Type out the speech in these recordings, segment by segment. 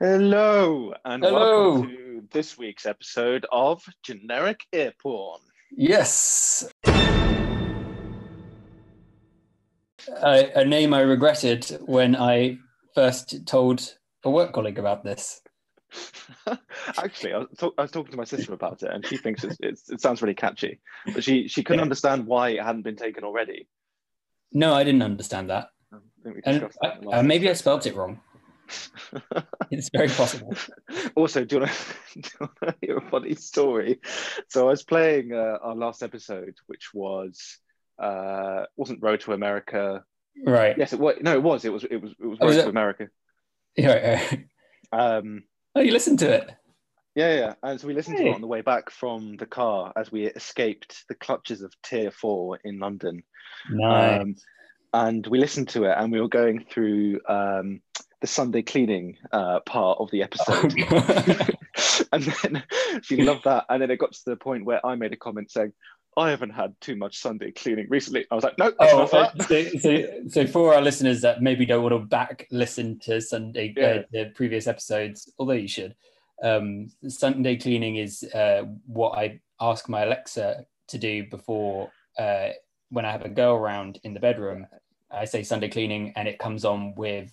Hello, and Hello. welcome to this week's episode of Generic Ear Porn. Yes. A, a name I regretted when I first told a work colleague about this. Actually, I was, talk- I was talking to my sister about it, and she thinks it's, it's, it sounds really catchy, but she, she couldn't Yeah. understand why it hadn't been taken already. No, I didn't understand that. I And I, that the uh, maybe I spelt it wrong. It's very possible. also, do you, want to, do you want to hear a funny story? So I was playing uh, our last episode, which was uh, wasn't Road to America. Right. Yes, it was. No, it was. It was. It was. It was Oh, Road was to it? America. Yeah, right. Um, Oh, you listened to it. Yeah, yeah. And so we listened to it on the way back from the car as we escaped the clutches of Tier 4 in London. Nice. Um, and we listened to it and we were going through um, the Sunday cleaning uh, part of the episode. and then she loved that. And then it got to the point where I made a comment saying, I haven't had too much Sunday cleaning recently. I was like, no, that's Oh, so, so, so for our listeners that maybe don't want to back listen to Sunday Yeah. uh, the previous episodes, although you should, um, Sunday cleaning is uh, what I ask my Alexa to do before uh, when I have a girl around in the bedroom. I say Sunday cleaning, and it comes on with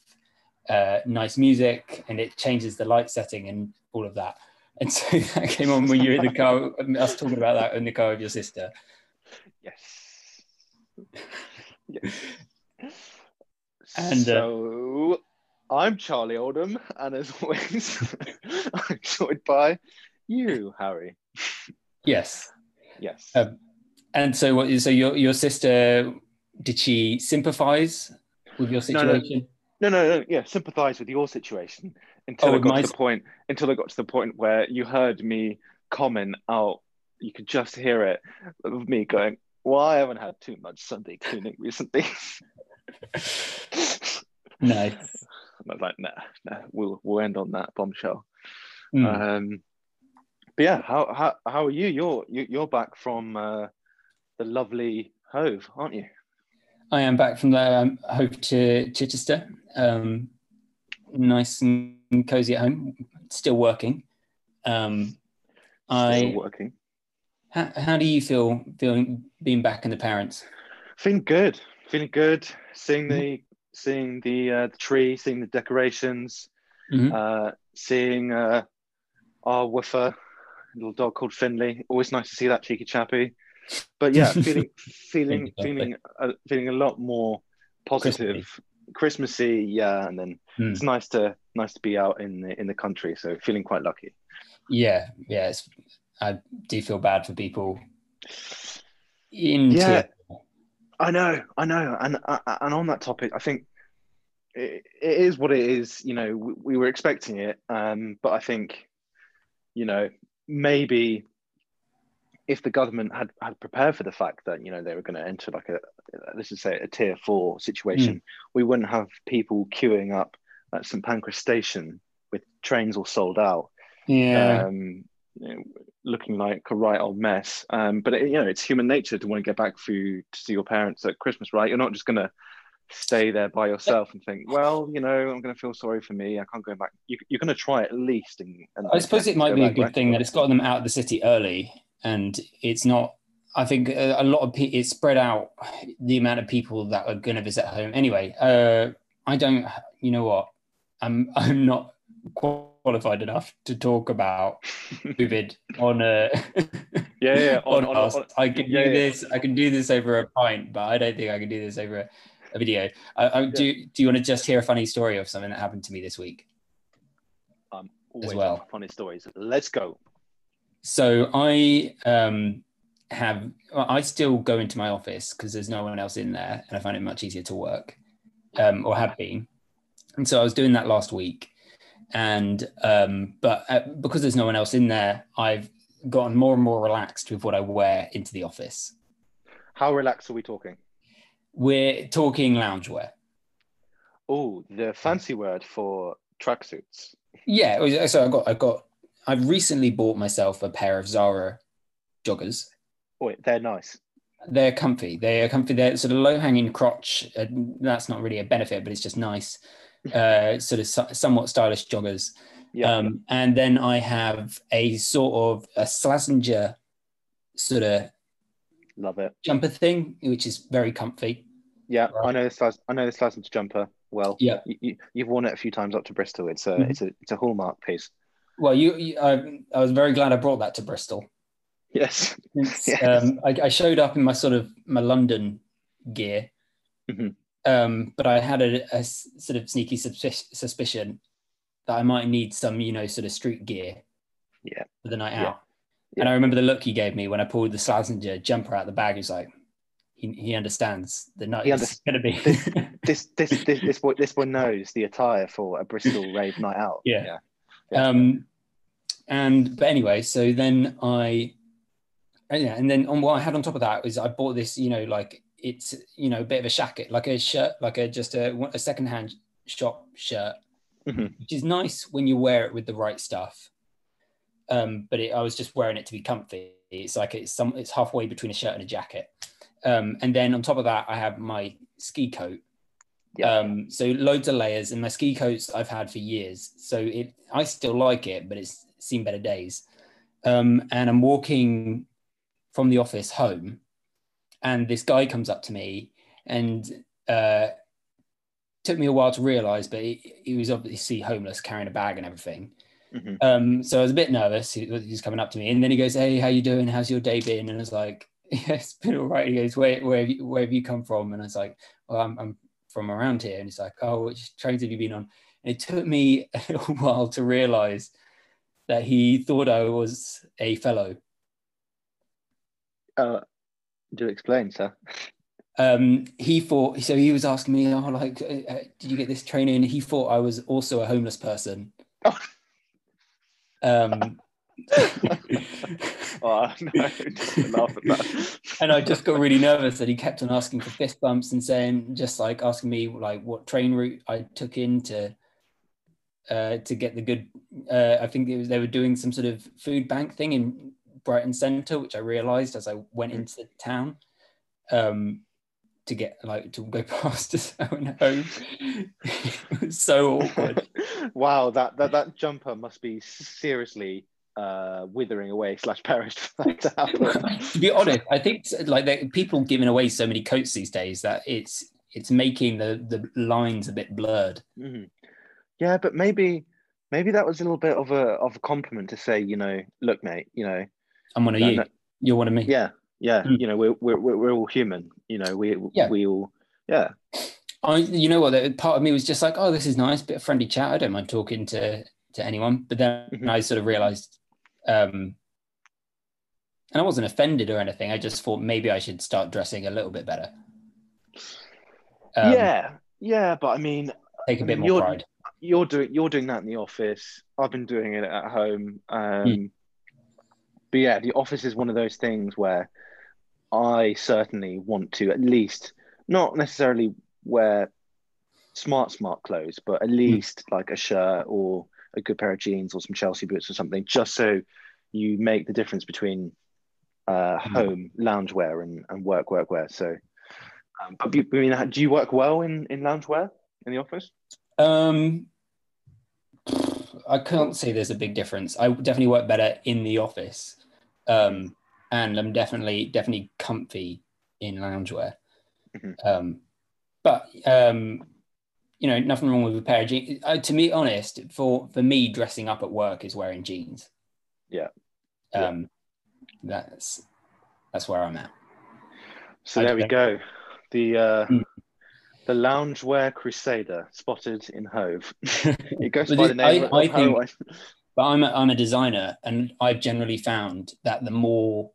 uh, nice music, and it changes the light setting and all of that. And so that came on when you were in the car, us talking about that in the car with your sister. Yes. yes. And, uh, so I'm Charlie Oldham, and as always, I'm joined by you, Harry. Yes. Yes. Um, And so, what? So your your sister did she sympathise with your No, no. No, no, no. Yeah, sympathise with your situation until Oh, it got my- to the point. Until it got to the point where you heard me comment out. You could just hear it of me going, "Well, I haven't had too much Sunday cleaning recently." Nice. And I was like, "Nah, nah. We'll we'll end on that bombshell." Hmm. Um, but yeah, how how how are you? You're you, you're back from uh, the lovely Hove, aren't you? I am back from the um, Hove to Chichester. Um, nice and cozy at home. Still working. Um, Still I. working. How, how do you feel feeling being back in the parents? Feeling good. Feeling good. Seeing Mm-hmm. the seeing the uh, the tree, seeing the decorations, Mhm. uh, seeing uh, our woofer, little dog called Finley. Always nice to see that cheeky chappy. But yeah, feeling feeling feeling uh, feeling a lot more positive, Christmassy. Yeah, and then Hmm. it's nice to nice to be out in the in the country. So feeling quite lucky. Yeah, yeah. It's, I do feel bad for people in Yeah. tier I know, I know, and uh, and on that topic, I think it, it is what it is. You know, we, we were expecting it, um, but I think, you know, maybe if the government had had prepared for the fact that you know they were going to enter like a let's just say a tier four situation, we wouldn't have people queuing up at St Pancras station with trains all sold out Yeah. um, you know, looking like a right old mess. Um, but it, you know, it's human nature to want to get back you to see your parents at Christmas, right? You're not just gonna stay there by yourself and think, well, you know, I'm gonna feel sorry for me. I can't go back. You, you're gonna try at least. And, and I suppose it might be a good thing that it's got them out of the city early, and it's not. I think a, a lot of people it's spread out the amount of people that are going to visit home. Anyway, uh, I don't. You know what? I'm I'm not qualified enough to talk about COVID on a Yeah, yeah, on- on, on- on- I can yeah, do yeah. this. I can do this over a pint, but I don't think I can do this over a, a video. I, I, Do Do you want to just hear a funny story of something that happened to me this week? I'm always well. funny stories. Let's go. So I um, have I still go into my office because there's no one else in there, and I find it much easier to work, um, or have been. And so I was doing that last week, and um, but uh, because there's no one else in there, I've gotten more and more relaxed with what I wear into the office. How relaxed are we talking? We're talking loungewear. Oh, the fancy word for tracksuits. Yeah, so I got I got I've recently bought myself a pair of Zara joggers. Oh, they're nice. They're comfy. They're comfy. They're sort of low hanging crotch. Uh, that's not really a benefit, but it's just nice. uh, sort of so- somewhat stylish joggers. Yeah. Um, and then I have a sort of a Slazenger sort of Love it. jumper thing, which is very comfy. Yeah, I know this. Slas- I know this Slazenger jumper well. Yeah. You, you, you've worn it a few times up to Bristol. It's a Mhm. it's a it's a hallmark piece. Well, you, you I, I was very glad I brought that to Bristol. Yes. Since, Yes. um, I, I showed up in my sort of my London gear, Mhm. um, but I had a, a sort of sneaky suspic- suspicion that I might need some, you know, sort of street gear Yeah. for the night Yeah. out. And I remember the look he gave me when I pulled the Slazenger jumper out of the bag. He's like, he, he understands the night He is going to be. This this this this boy this boy knows the attire for a Bristol rave night out. Yeah. Yeah. Um, and but anyway, so then I, and yeah, and then on what I had on top of that was I bought this, you know, like it's you know a bit of a shacket, like a shirt, like a just a, a secondhand shop shirt, Mhm. which is nice when you wear it with the right stuff. Um, but it, I was just wearing it to be comfy. It's like it's some it's halfway between a shirt and a jacket. Um, and then on top of that, I have my ski coat. Yeah. Um, so loads of layers, and my ski coats I've had for years. So it I still like it, but it's seen better days. Um, and I'm walking from the office home, and this guy comes up to me, and uh, took me a while to realize, but he, he was obviously homeless, carrying a bag and everything. Mhm. Um, so I was a bit nervous. He, he's coming up to me, and then he goes, "Hey, how you doing? How's your day been?" And I was like, "Yeah, it's been all right." He goes, "Where, where, have you, where have you come from?" And I was like, "Well, I'm, I'm from around here." And he's like, "Oh, which trains have you been on?" And it took me a little while to realize that he thought I was a fellow. Uh, do explain, sir. Um, he thought so. He was asking me, "Oh, like, uh, uh, did you get this training?" He thought I was also a homeless person. Oh. Um, Oh no! Just laugh at that. and I just got really nervous that he kept on asking for fist bumps and saying, just like asking me like what train route I took in to uh, to get the good. Uh, I think it was they were doing some sort of food bank thing in Brighton Centre, which I realised as I went into town. Um, to get like to go past his own home. it was so awkward. wow, that, that that jumper must be seriously uh, withering away slash perished for that to happen. to be honest, I think like people giving away so many coats these days that it's it's making the the lines a bit blurred. Mhm. Yeah, but maybe maybe that was a little bit of a of a compliment to say, you know, look, mate, you know, I'm one of you. no. You're one of me. yeah, yeah, Mm. you know, we're we're we're all human, you know, we Yeah. we all, yeah, I, you know what? Part of me was just like, oh, this is nice, bit of friendly chat. I don't mind talking to to anyone. But then Mhm. I sort of realised, um, and I wasn't offended or anything. I just thought maybe I should start dressing a little bit better. Um, yeah, yeah. But I mean, take a bit more pride. You're doing you're doing that in the office. I've been doing it at home. Um, Mm. But yeah, the office is one of those things where I certainly want to at least not necessarily wear smart smart clothes, but at Mm. least like a shirt or a good pair of jeans or some Chelsea boots or something, just so you make the difference between uh, Mm. home loungewear and, and work workwear. So, um, but I mean, do you work well in in loungewear in the office? Um, I can't say there's a big difference. I definitely work better in the office, um, and I'm definitely definitely comfy in loungewear. Mhm. Um, but um, you know, nothing wrong with a pair of jeans. Uh, to be honest, for for me, dressing up at work is wearing jeans. Yeah. Yeah. Um, that's that's where I'm at. So I there we don't- go. The uh, Mm. The loungewear crusader spotted in Hove. it goes But by it- the name I- of I Hove. think- but I'm a, I'm a designer, and I've generally found that the more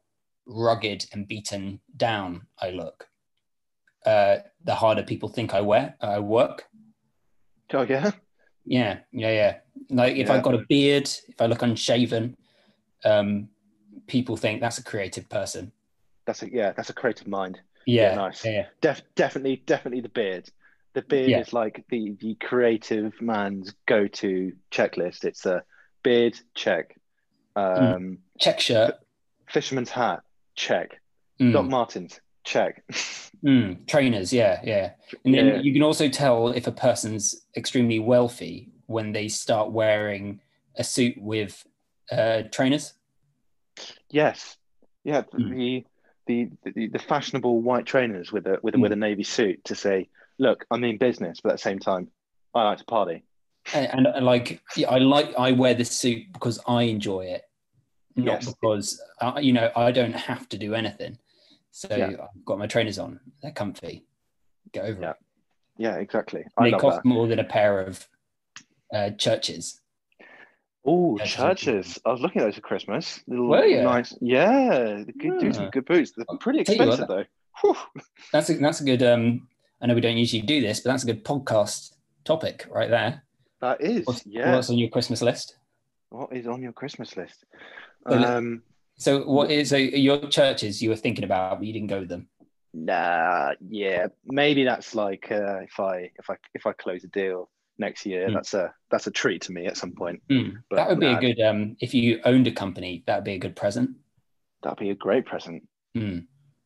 rugged and beaten down I look, uh, the harder people think I wear I work. Oh yeah, Yeah, yeah, yeah. Like if Yeah. I've got a beard, if I look unshaven, um, people think that's a creative person. that's a yeah, that's a creative mind. Yeah, nice. Yeah, Def, definitely, definitely the beard. The beard Yeah. is like the the creative man's go to checklist. It's a beard check, Mm. um, check shirt. fisherman's hat check, Mm, Doc Martens check. Mm, trainers, yeah, yeah. And then Yeah. you can also tell if a person's extremely wealthy when they start wearing a suit with uh, trainers. Yes, yeah. Hmm. The, the the the fashionable white trainers with a with a, Hmm. with a navy suit to say, look, I'm in business, but at the same time, I like to party. And, and, like, yeah, I like I wear this suit because I enjoy it, not Yes. because uh, you know I don't have to do anything. So Yeah. I've got my trainers on; they're comfy. Get over Yeah. it. Yeah, exactly. I They love cost that. more than a pair of uh, Church's. Oh, Church's. I was looking at those for Christmas. Little Were you? nice. Yeah, they could do some good boots. They're pretty Tell you what, expensive though. Whew. That's a, that's a good. Um, I know we don't usually do this, but that's a good podcast topic right there. That is, What's, yeah. what's on your Christmas list? What is on your Christmas list? Well, Um, So what is so your Church's you were thinking about, but you didn't go with them? nah, yeah, maybe that's like uh, if I if I if I close a deal next year, Hmm. that's a that's a treat to me at some point. Hmm. But that would be nah, a good. Um, if you owned a company, that would be a good present. That'd be a great present. Hmm.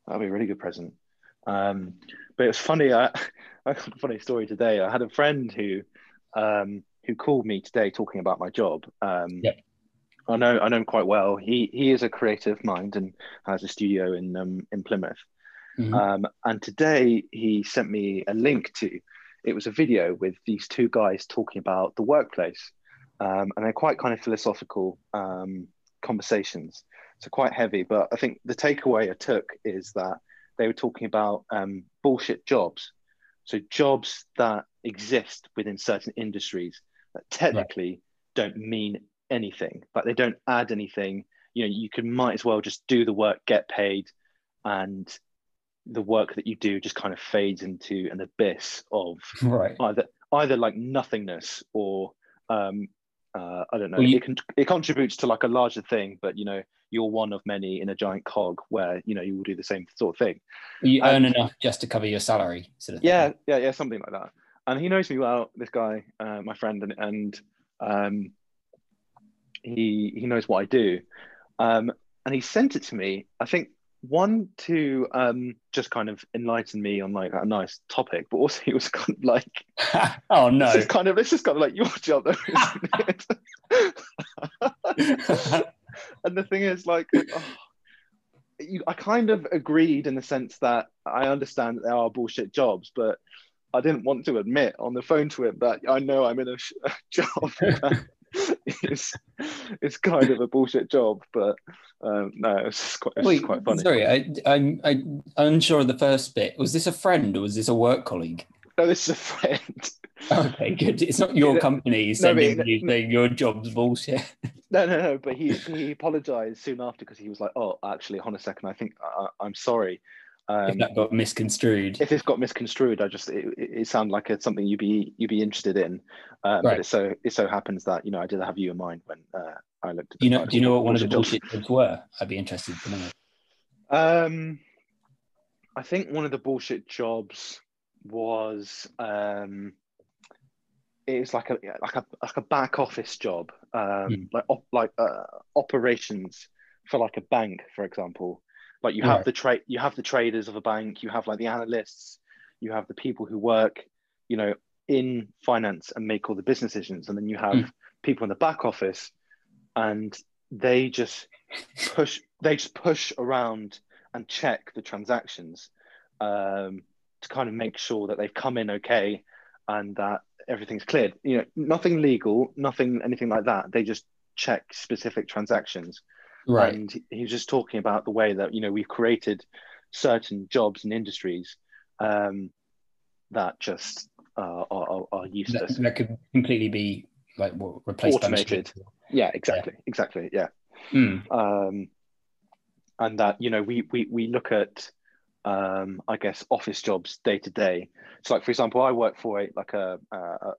That'd be a really good present. Um, but it was funny. I, I got a funny story today. I had a friend who um, who called me today talking about my job. Um, Yep. I know I know him quite well. He he is a creative mind and has a studio in um, in Plymouth. Mhm. Um, and today he sent me a link to. It was a video with these two guys talking about the workplace, um, and they're quite kind of philosophical um, conversations. So quite heavy, but I think the takeaway I took is that they were talking about um, bullshit jobs. So jobs that exist within certain industries that technically don't mean anything, but they don't add anything. You know, you can might as well just do the work, get paid, and the work that you do just kind of fades into an abyss of Right. either either like nothingness or um, uh, I don't know. Well, you- it can it contributes to like a larger thing, but you know you're one of many in a giant cog where you know you will do the same sort of thing. You earn enough just to cover your salary, sort of. thing. Yeah, yeah, yeah, something like that. And he knows me well, this guy, uh, my friend, and and um, he he knows what I do, um, and he sent it to me. I think one to um, just kind of enlighten me on like a nice topic, but also he was kind of like oh no. this is kind of this is kind of like your job, though, isn't it? and the thing is, like, oh, you, I kind of agreed in the sense that I understand that there are bullshit jobs, but I didn't want to admit on the phone to him that I know I'm in a, sh- a job that is it's kind of a bullshit job. But um, no, it's quite, it's Wait, quite funny. sorry, I, I'm I, unsure of the first bit. Was this a friend or was this a work colleague? No, this is a friend. Okay, good. It's not your No, company no, sending but- you saying your job's bullshit. No, no, no. But he he apologized soon after because he was like, "Oh, actually, hold on a second. I think I, I'm sorry." If Um, that got misconstrued. if this got misconstrued, I just it, it it sounded like it's something you'd be you'd be interested in. Um, Right. But it so it so happens that you know I did have you in mind when uh, I looked at. Do you know? Do you know what one of the Bullshit jobs were? I'd be interested to know. Um, I think one of the bullshit jobs was um, was like a like a like a back office job, um, Hmm. like op, like uh, operations for like a bank, for example. Like you have Right. the trade, you have the traders of a bank, you have like the analysts, you have the people who work, you know, in finance and make all the business decisions, and then you have Hmm. people in the back office, and they just push, they just push around and check the transactions um, to kind of make sure that they've come in okay and that everything's cleared. You know, nothing legal, nothing anything like that. They just check specific transactions. Right. And he- was just talking about the way that you know we've created certain jobs and industries um, that just uh, are, are, are that, useless. that could completely be like what replaced Automated. by machines. Yeah, exactly, exactly. Yeah. Hmm. um, and that you know we we we look at um, I guess office jobs day to day. So like for example, I work for a like a a, a,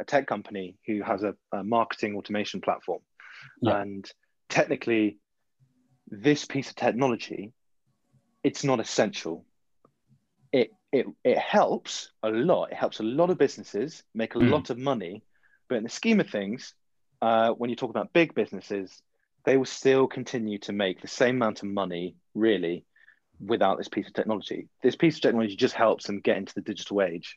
a tech company who has a, a marketing automation platform, Yeah. and technically, this piece of technology, it's not essential. It it it helps a lot. It helps a lot of businesses make a Mm. lot of money, but in the scheme of things, uh, when you talk about big businesses, they will still continue to make the same amount of money, really, without this piece of technology. This piece of technology just helps them get into the digital age.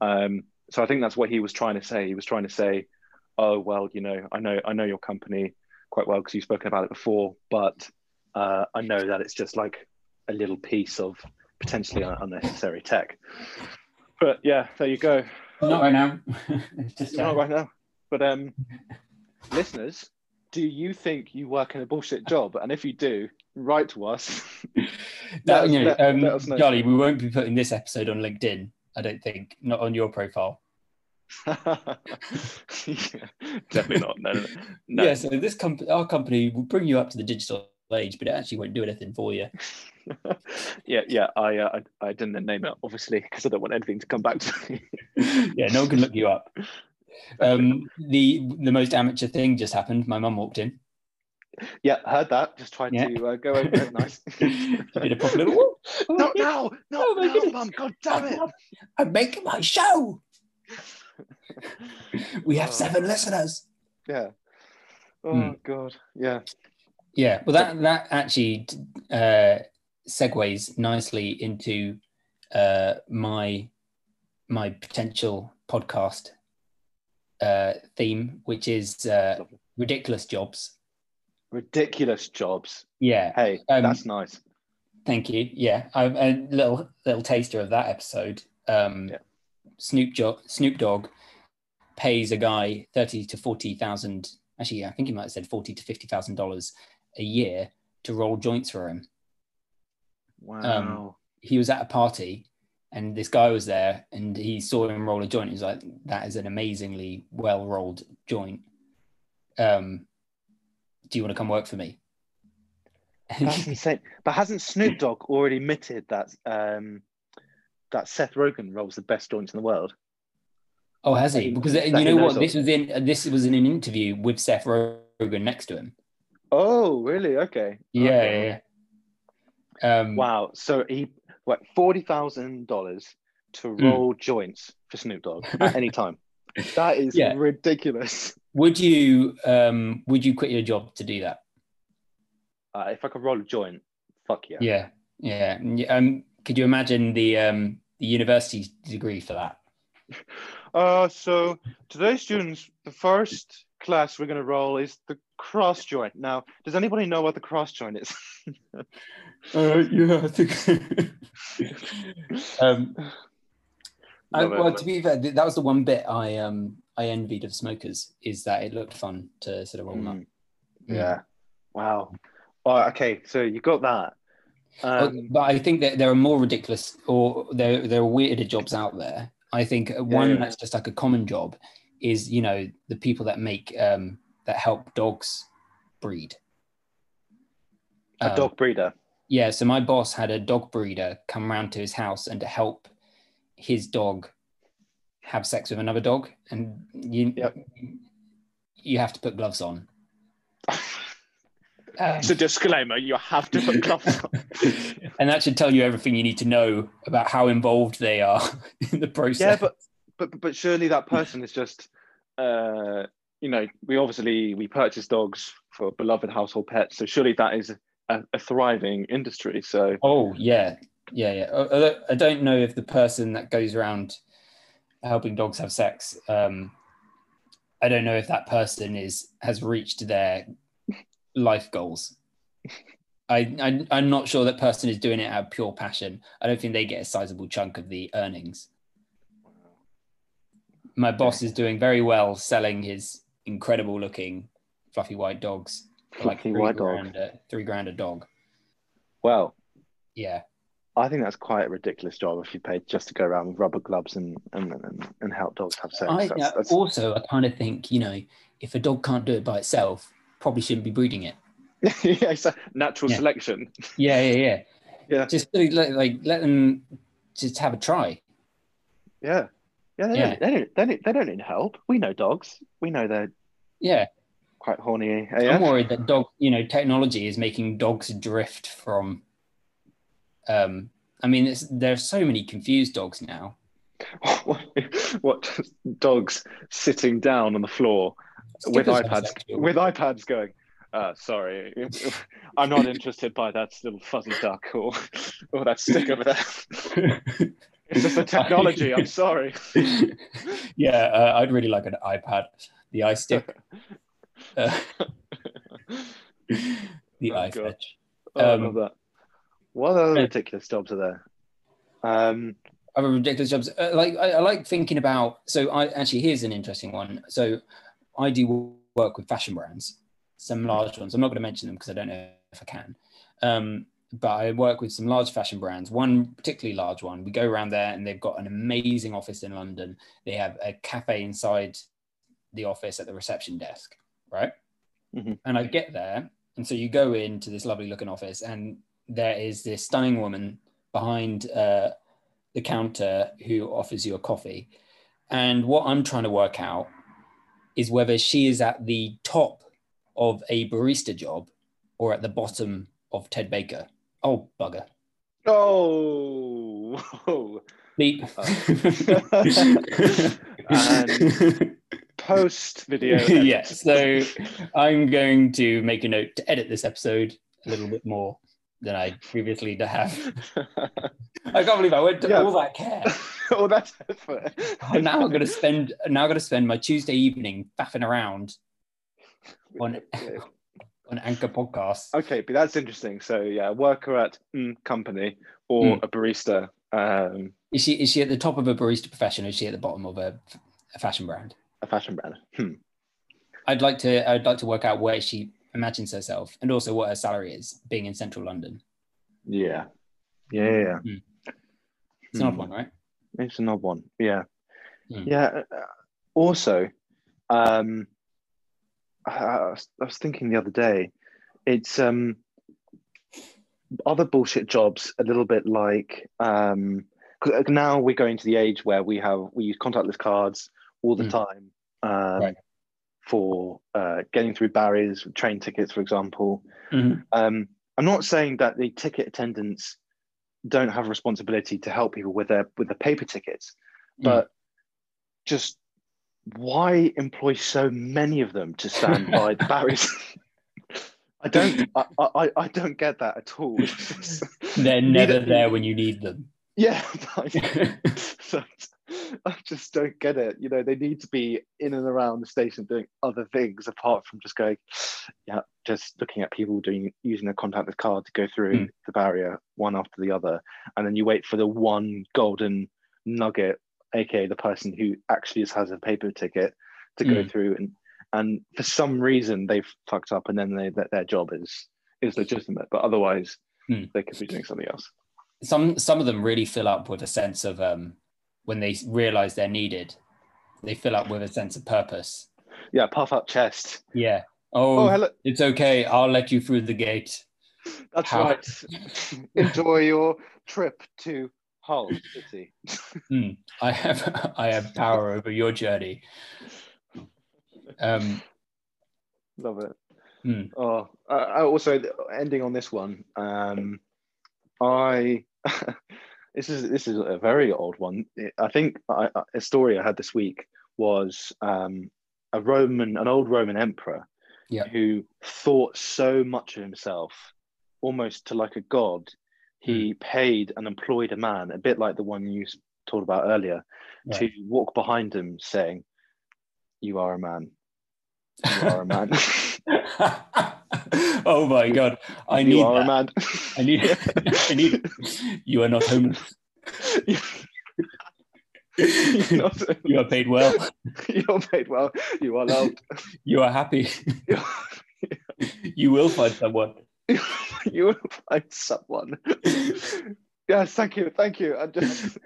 Um, so I think that's what he was trying to say. He was trying to say, "Oh well, you know, I know I know your company quite well because you've spoken about it before, but uh, I know that it's just like a little piece of potentially unnecessary tech." But yeah, there you go. Not right now. just not right now. But um, listeners, do you think you work in a bullshit job? And if you do, write to us. that, you know, let, um, let Charlie, we won't be putting this episode on LinkedIn. I don't think, not on your profile. Yeah, definitely not. No, no, no. Yeah, so this company, our company, will bring you up to the digital age, but it actually won't do anything for you. yeah, yeah. I, uh, I, I didn't name it obviously because I don't want anything to come back to me. yeah, no one can look you up. Um, the the most amateur thing just happened. My mum walked in. Yeah, heard that. Just tried yeah. to uh, go over it. Nice. did a proper little. not now, not oh, now, mum. God damn it! I'm making my show. we have oh. seven listeners. Yeah. Oh hmm. God. Yeah. Yeah. Well, that that actually uh, segues nicely into uh, my my potential podcast uh, theme, which is uh, ridiculous jobs. Ridiculous jobs. Yeah. Hey, um, that's nice. Thank you. Yeah, I'm a little little taster of that episode. Um, yeah. Snoop jo- Snoop Dogg pays a guy thirty to forty thousand. Actually, I think he might have said forty to fifty thousand dollars a year to roll joints for him. Wow. Um, he was at a party and this guy was there and he saw him roll a joint. He was like, that is an amazingly well rolled joint. Um, do you want to come work for me? That's insane. But hasn't Snoop Dogg already admitted that um, that Seth Rogen rolls the best joints in the world? Oh, has he? Because uh, you know what? This was in this was in an interview with Seth Rogen next to him. Oh, really? Okay. Yeah, okay. yeah. Um, wow. So he what forty thousand dollars to hmm. roll mm. joints for Snoop Dogg at any time. That is yeah. ridiculous. Would you um would you quit your job to do that? Uh, if I could roll a joint, fuck yeah. Yeah, yeah. Um, could you imagine the um the university degree for that? Uh, so today, students, the first class we're going to roll is the cross joint. Now, does anybody know what the cross joint is? uh, yeah, I think. um, I, well, to be fair, that was the one bit I um I envied of smokers is that it looked fun to sort of roll mm. up. Yeah. Wow. Oh, okay. So you got that. Um, but I think that there are more ridiculous or there there are weirder jobs out there. I think one yeah. that's just like a common job is you know the people that make um, that help dogs breed. A um, dog breeder. Yeah, so my boss had a dog breeder come round to his house and to help his dog have sex with another dog, and you yep. you have to put gloves on. Um, it's a disclaimer: you have to put gloves on, and that should tell you everything you need to know about how involved they are in the process. Yeah, but but but surely that person is just, uh, you know, we obviously we purchase dogs for beloved household pets, so surely that is a, a thriving industry. So oh yeah, yeah, yeah. I don't know if the person that goes around helping dogs have sex. Um, I don't know if that person is has reached their life goals. I, I am not sure that person is doing it out of pure passion. I don't think they get a sizable chunk of the earnings my boss is doing very well selling his incredible looking fluffy white dogs for like three white grand, dog. A, three grand a dog. Well, yeah, I think that's quite a ridiculous job if you paid just to go around with rubber gloves and and, and, and help dogs have sex. I, that's, uh, that's... Also, I kind of think you know if a dog can't do it by itself, probably shouldn't be breeding it. yeah, so natural yeah. selection. Yeah, yeah, yeah. Yeah. Just like, like let them just have a try. Yeah. Yeah, they, yeah. Don't, they, don't, they, don't, they don't need help. We know dogs. We know they're yeah quite horny. I'm worried that dog, you know, technology is making dogs drift from. Um, I mean, there are so many confused dogs now. what dogs sitting down on the floor with iPads with iPads going? Uh, sorry, I'm not interested by that little fuzzy duck or or that stick over there. It's just the technology. I'm sorry. yeah, uh, I'd really like an iPad, the iStick, uh, the Oh, iFetch. God. Oh, I Um, love that. What other ridiculous jobs are there? Um, other ridiculous jobs. Uh, like I, I like thinking about. So I actually here's an interesting one. So I do work with fashion brands, some large ones. I'm not going to mention them because I don't know if I can. Um, but I work with some large fashion brands. One particularly large one. We go around there and they've got an amazing office in London. They have a cafe inside the office at the reception desk, right? Mhm. And I get there, and so you go into this lovely looking office, and there is this stunning woman behind uh, the counter who offers you a coffee. And what I'm trying to work out is whether she is at the top of a barista job or at the bottom of Ted Baker. Oh, bugger. oh, Beep. And- post video. yeah, so I'm going to make a note to edit this episode a little bit more than I previously have. I can't believe I went to Yeah. all that care. oh, that's effort. I'm now going to spend now going to spend my Tuesday evening faffing around on on Anchor Podcasts. Okay, but that's interesting. So yeah, worker at mm, company or Mm. a barista. Um, Is she is she at the top of a barista profession? Or is she at the bottom of a, a fashion brand? a fashion brand. Hmm. I'd like to I'd like to work out where she imagines herself and also what her salary is being in central London. Yeah. Yeah. yeah. Hmm. It's an odd Hmm. one, right? It's an odd one. Yeah. Hmm. Yeah. uh, Also, um, I, I was- thinking the other day, it's um, other bullshit jobs a little bit like um, 'cause now we're going to the age where we have we use contactless cards all the Hmm. time um, Right. For uh, getting through barriers, train tickets, for example. Mhm. Um, I'm not saying that the ticket attendants don't have a responsibility to help people with their with the paper tickets, Mm. but just why employ so many of them to stand by the barriers? I don't, I, I, I don't get that at all. They're Neither- never there when you need them. Yeah, so, I just don't get it. You know, they need to be in and around the station doing other things apart from just going, yeah, just looking at people doing using a contactless card to go through Mm. the barrier one after the other, and then you wait for the one golden nugget, aka the person who actually just has a paper ticket, to go Mm. through, and and for some reason they've fucked up, and then they that their job is is legitimate, but otherwise Mm. they could be doing something else. Some some of them really fill up with a sense of um, when they realize they're needed. They fill up with a sense of purpose. Yeah, puff up chest. Yeah. Oh, Oh, it's okay. I'll let you through the gate. That's How- right. Enjoy your trip to Hull City. Hmm. I have I have power over your journey. Um, Love it. Hmm. Oh, uh, I also ending on this one. Um, I this is this is a very old one. I think I, a story I had this week was um, a Roman, an old Roman emperor, Yeah. who thought so much of himself, almost to like a god. He paid and employed a man, a bit like the one you talked about earlier, to walk behind him, saying, "You are a man. You are a man. oh my god! I you need that. A man." I need. I need. You are not homeless. Not- You are paid well. You're paid well. You are loved. You are happy. You will find someone. you will find someone. yes, thank you, thank you. I just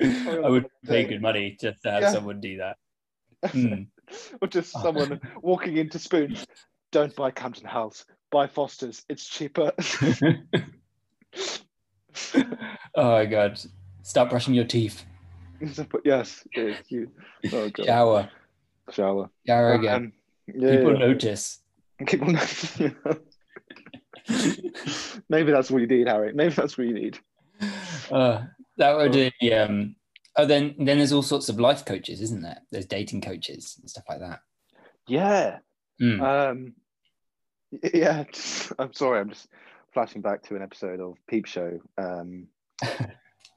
I would pay good money just to have Yeah. someone do that. Hmm. or just someone walking into spoons. Don't buy Camden Hells. Buy Foster's. It's cheaper. oh my god! Stop brushing your teeth. yes. you. Oh god. Shower. Shower. Shower again. Um, yeah, People yeah. notice. People know. Maybe that's what you need, Harry. Maybe that's what you need. Uh, that would be. Um, oh, then then there's all sorts of life coaches, isn't there? There's dating coaches and stuff like that. Yeah. Hmm. Um, Yeah, just- I'm sorry. I'm just flashing back to an episode of Peep Show um,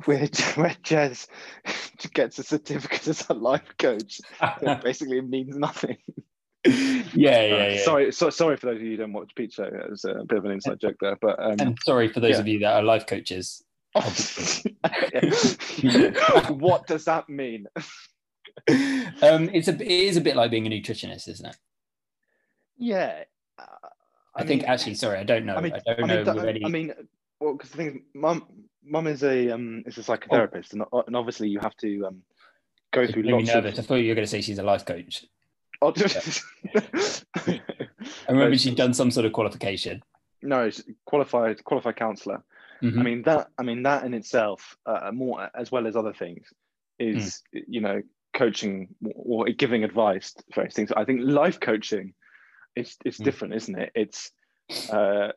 where where Jez gets a certificate as a life coach that basically means nothing. yeah, yeah, Uh, yeah. Sorry, so, sorry for those of you who don't watch Peep Show. It was a bit of an inside joke there, but um, And sorry for those Yeah. of you that are life coaches. what does that mean? um, it's a it is a bit like being a nutritionist, isn't it? Yeah, uh, I, think mean- actually, sorry, I don't know. I, I don't I know mean, that- with any. I mean, well, because the thing is, mum, mum is a um, is a psychotherapist, and, and obviously you have to um, go through lots nervous. I of. thought you were going to say she's a life coach. Oh, just- I remember she'd done some sort of qualification. No, qualified qualified counselor. Mhm. I mean that. I mean that in itself, uh, more as well as other things, is you know coaching or giving advice for various things. I think life coaching, is it's Mm. different, isn't it? It's uh,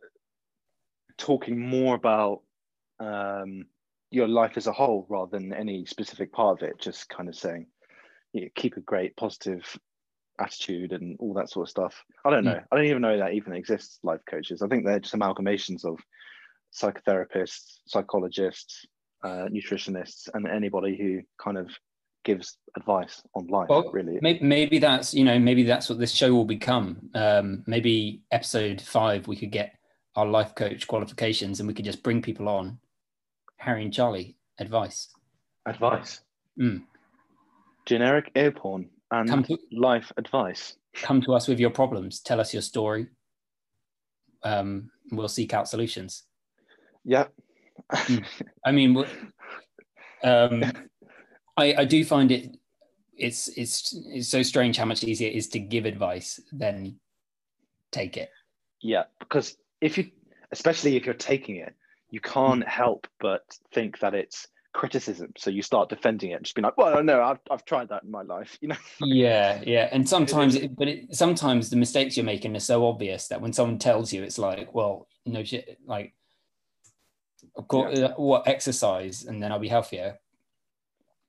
talking more about um, your life as a whole rather than any specific part of it. Just kind of saying, you know, keep a great positive attitude and all that sort of stuff. I don't Mm. know. I don't even know that even exists. Life coaches. I think they're just amalgamations of psychotherapists, psychologists, uh, nutritionists, and anybody who kind of gives advice on life. Well, really, Maybe, maybe that's you know maybe that's what this show will become. Um, maybe episode five we could get our life coach qualifications and we could just bring people on. Harry and Charlie advice. advice, Mm. generic ear porn, and to life advice. come to us with your problems. Tell us your story. Um, we'll seek out solutions. Yeah. Mm. I mean, um, I, I do find it it's it's it's so strange how much easier it is to give advice than take it. Yeah, because if you, especially if you're taking it, you can't Hmm. help but think that it's criticism. So you start defending it, just being like, "Well, no, I've I've tried that in my life," you know. Yeah, yeah, and sometimes, it, but it, sometimes the mistakes you're making are so obvious that when someone tells you, it's like, well, no shit, like, of course, uh, what exercise, and then I'll be healthier.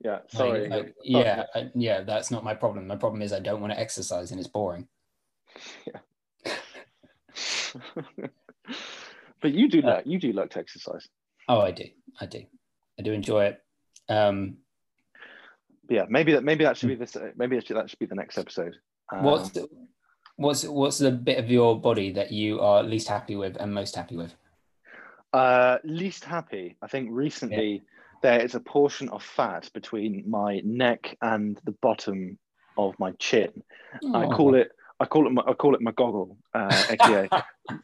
Yeah, Like, sorry. like, yeah, I- yeah, that's not my problem. My problem is I don't want to exercise and it's boring. Yeah. but you do Uh, like you do like to exercise. Oh, I do, I do, I do enjoy it. Um, yeah, maybe that maybe that should be this. Maybe that should, that should be the next episode. Um, what's the, what's what's the bit of your body that you are least happy with and most happy with? Uh, least happy. I think recently there is a portion of fat between my neck and the bottom of my chin. I call it. I call it. My, I call it my goggle, uh,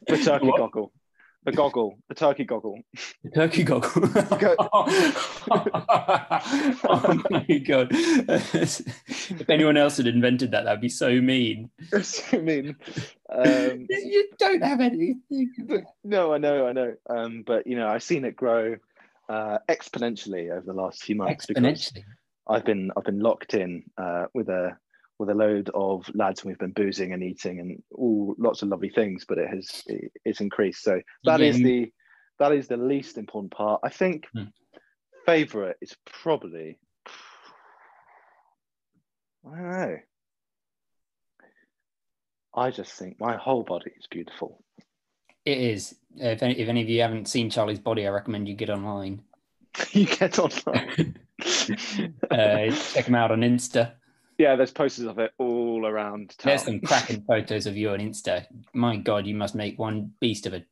the turkey What? goggle. The goggle, the turkey goggle. The turkey goggle. Oh my god! if anyone else had invented that, that'd be so mean. I mean, um, you don't have anything. but- no, I know, I know. Um, but you know, I've seen it grow uh, exponentially over the last few months because Exponentially. I've been I've been locked in uh, with a with a load of lads and we've been boozing and eating and all lots of lovely things, but it has it, it's increased. So that is Yeah. the that is the least important part. I think Hmm. favorite is probably I don't know. I just think my whole body is beautiful. It is. If any, if any of you haven't seen Charlie's body, I recommend you get online. you get online. Uh, check him out on Insta. yeah, there's posters of it all around town. There's some cracking photos of you on Insta. My God, you must make one beast of a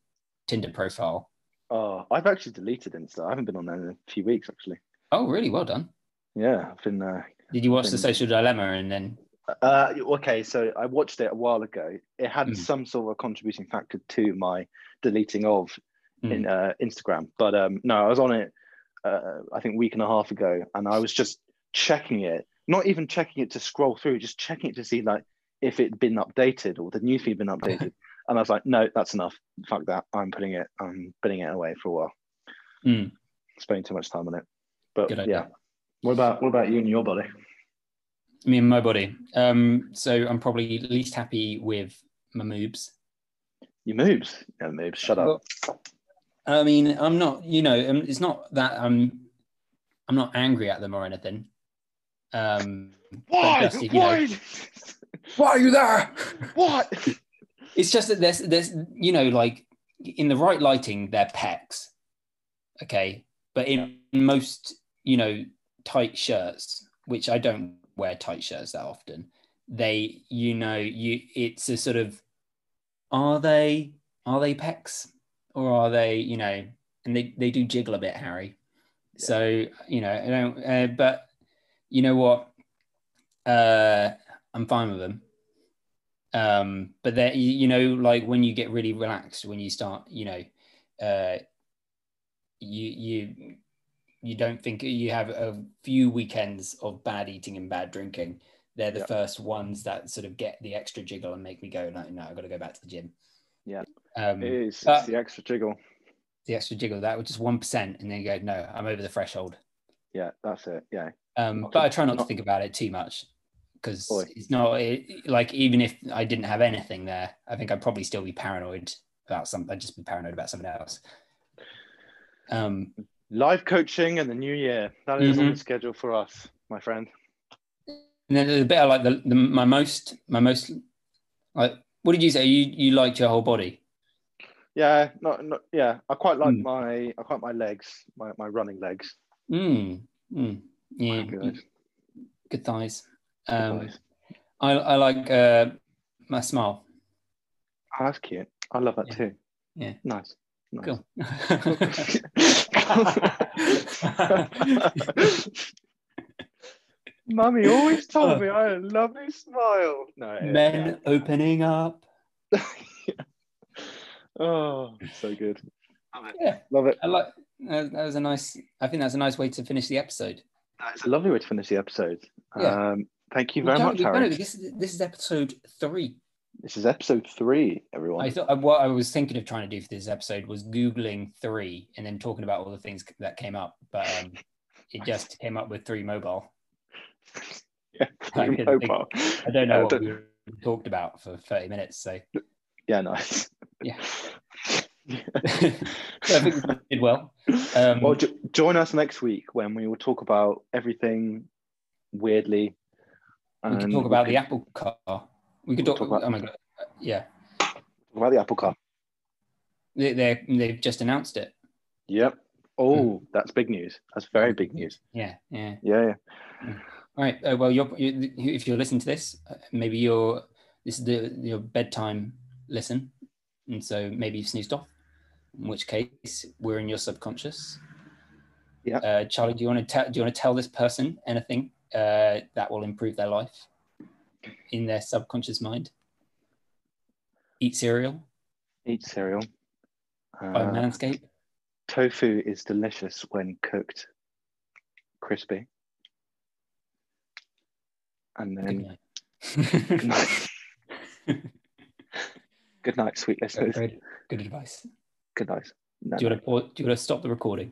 Tinder profile. Oh, I've actually deleted Insta. I haven't been on there in a few weeks actually. Oh, really? Well done. Yeah, I've been. Uh, Did you watch The Social Dilemma and then? Uh, okay, so I watched it a while ago. It had Mm. some sort of a contributing factor to my deleting of Mm. in uh, Instagram, but um, no, I was on it. Uh, I think a week and a half ago, and I was just checking it. Not even checking it to scroll through, just checking it to see like if it'd been updated or the newsfeed been updated. and I was like, no, that's enough. Fuck that. I'm putting it. I'm putting it away for a while. Mm. Spending too much time on it. But Good idea. yeah. What about what about you and your body? Me and my body. Um, so I'm probably least happy with my moobs. Your moves. Yeah, moves. Shut up. Well, I mean, I'm not. You know, um, it's not that I'm. I'm not angry at them or anything. Um, Why? just, you know- Why? Why are you there? What? It's just that there's there's you know like in the right lighting they're pecs, okay, but in most you know tight shirts, which I don't wear tight shirts that often, they you know you it's a sort of are they are they pecs or are they you know and they they do jiggle a bit, Harry. Yeah. So you know I don't, uh, but you know what, uh, I'm fine with them um but that you know like when you get really relaxed when you start you know uh you you you don't think you have a few weekends of bad eating and bad drinking. They're the first ones that sort of get the extra jiggle and make me go no no i've got to go back to the gym. Yeah. Um it is. it's the extra jiggle. The extra jiggle that was just one percent and then you go no i'm over the threshold. Yeah that's it. Yeah. Um not but to, i try not, not to think about it too much because it's not it, like even if I didn't have anything there, I think I'd probably still be paranoid about something. I'd just be paranoid about something else. Um, Live coaching and the new year that is mm-hmm. on the schedule for us, my friend. And then a bit of like the, the my most my most like what did you say? You you liked your whole body? Yeah, not, not yeah. I quite like mm. my I quite my legs, my, my running legs. Mm. Mm. Yeah, good. good thighs. Um, I, I like uh, my smile. Oh, that's cute. I love that yeah. too. Yeah. Nice. nice. Cool. Mummy always told me I had a lovely smile. No, Men yeah. opening up. Oh, so good. Love it. Yeah, love it. I like that was a nice. I think that's a nice way to finish the episode. That's a lovely way to finish the episode. Yeah. Um, Thank you very much, Harry. No, this, this is episode three. This is episode three, everyone. I thought what I was thinking of trying to do for this episode was googling three and then talking about all the things that came up, but um, it just came up with three mobile. Yeah, three I, mobile. Think, I don't know what we talked about for thirty minutes. So yeah, nice. Yeah. I think we did well. Um, well, jo- join us next week when we will talk about everything weirdly we could talk about the Apple car. We could talk, talk about. Oh my god! Yeah. About the Apple car. They they they've just announced it. Yep. Oh, mm. that's big news. That's very big news. Yeah, yeah, yeah. yeah. Mm. All right. Uh, well, you're, you, if you're listening to this, uh, maybe you're this is the your bedtime listen, and so maybe you've snoozed off. In which case, we're in your subconscious. Yeah. Uh, Charlie, do you want to tell? Do you want to tell this person anything uh, that will improve their life in their subconscious mind. Eat cereal. Eat cereal. Buy uh, Manscaped. Tofu is delicious when cooked crispy. And then good night. good night, sweet listeners. Good, advice. Good night. No, do, you no. want to, do you want to stop the recording?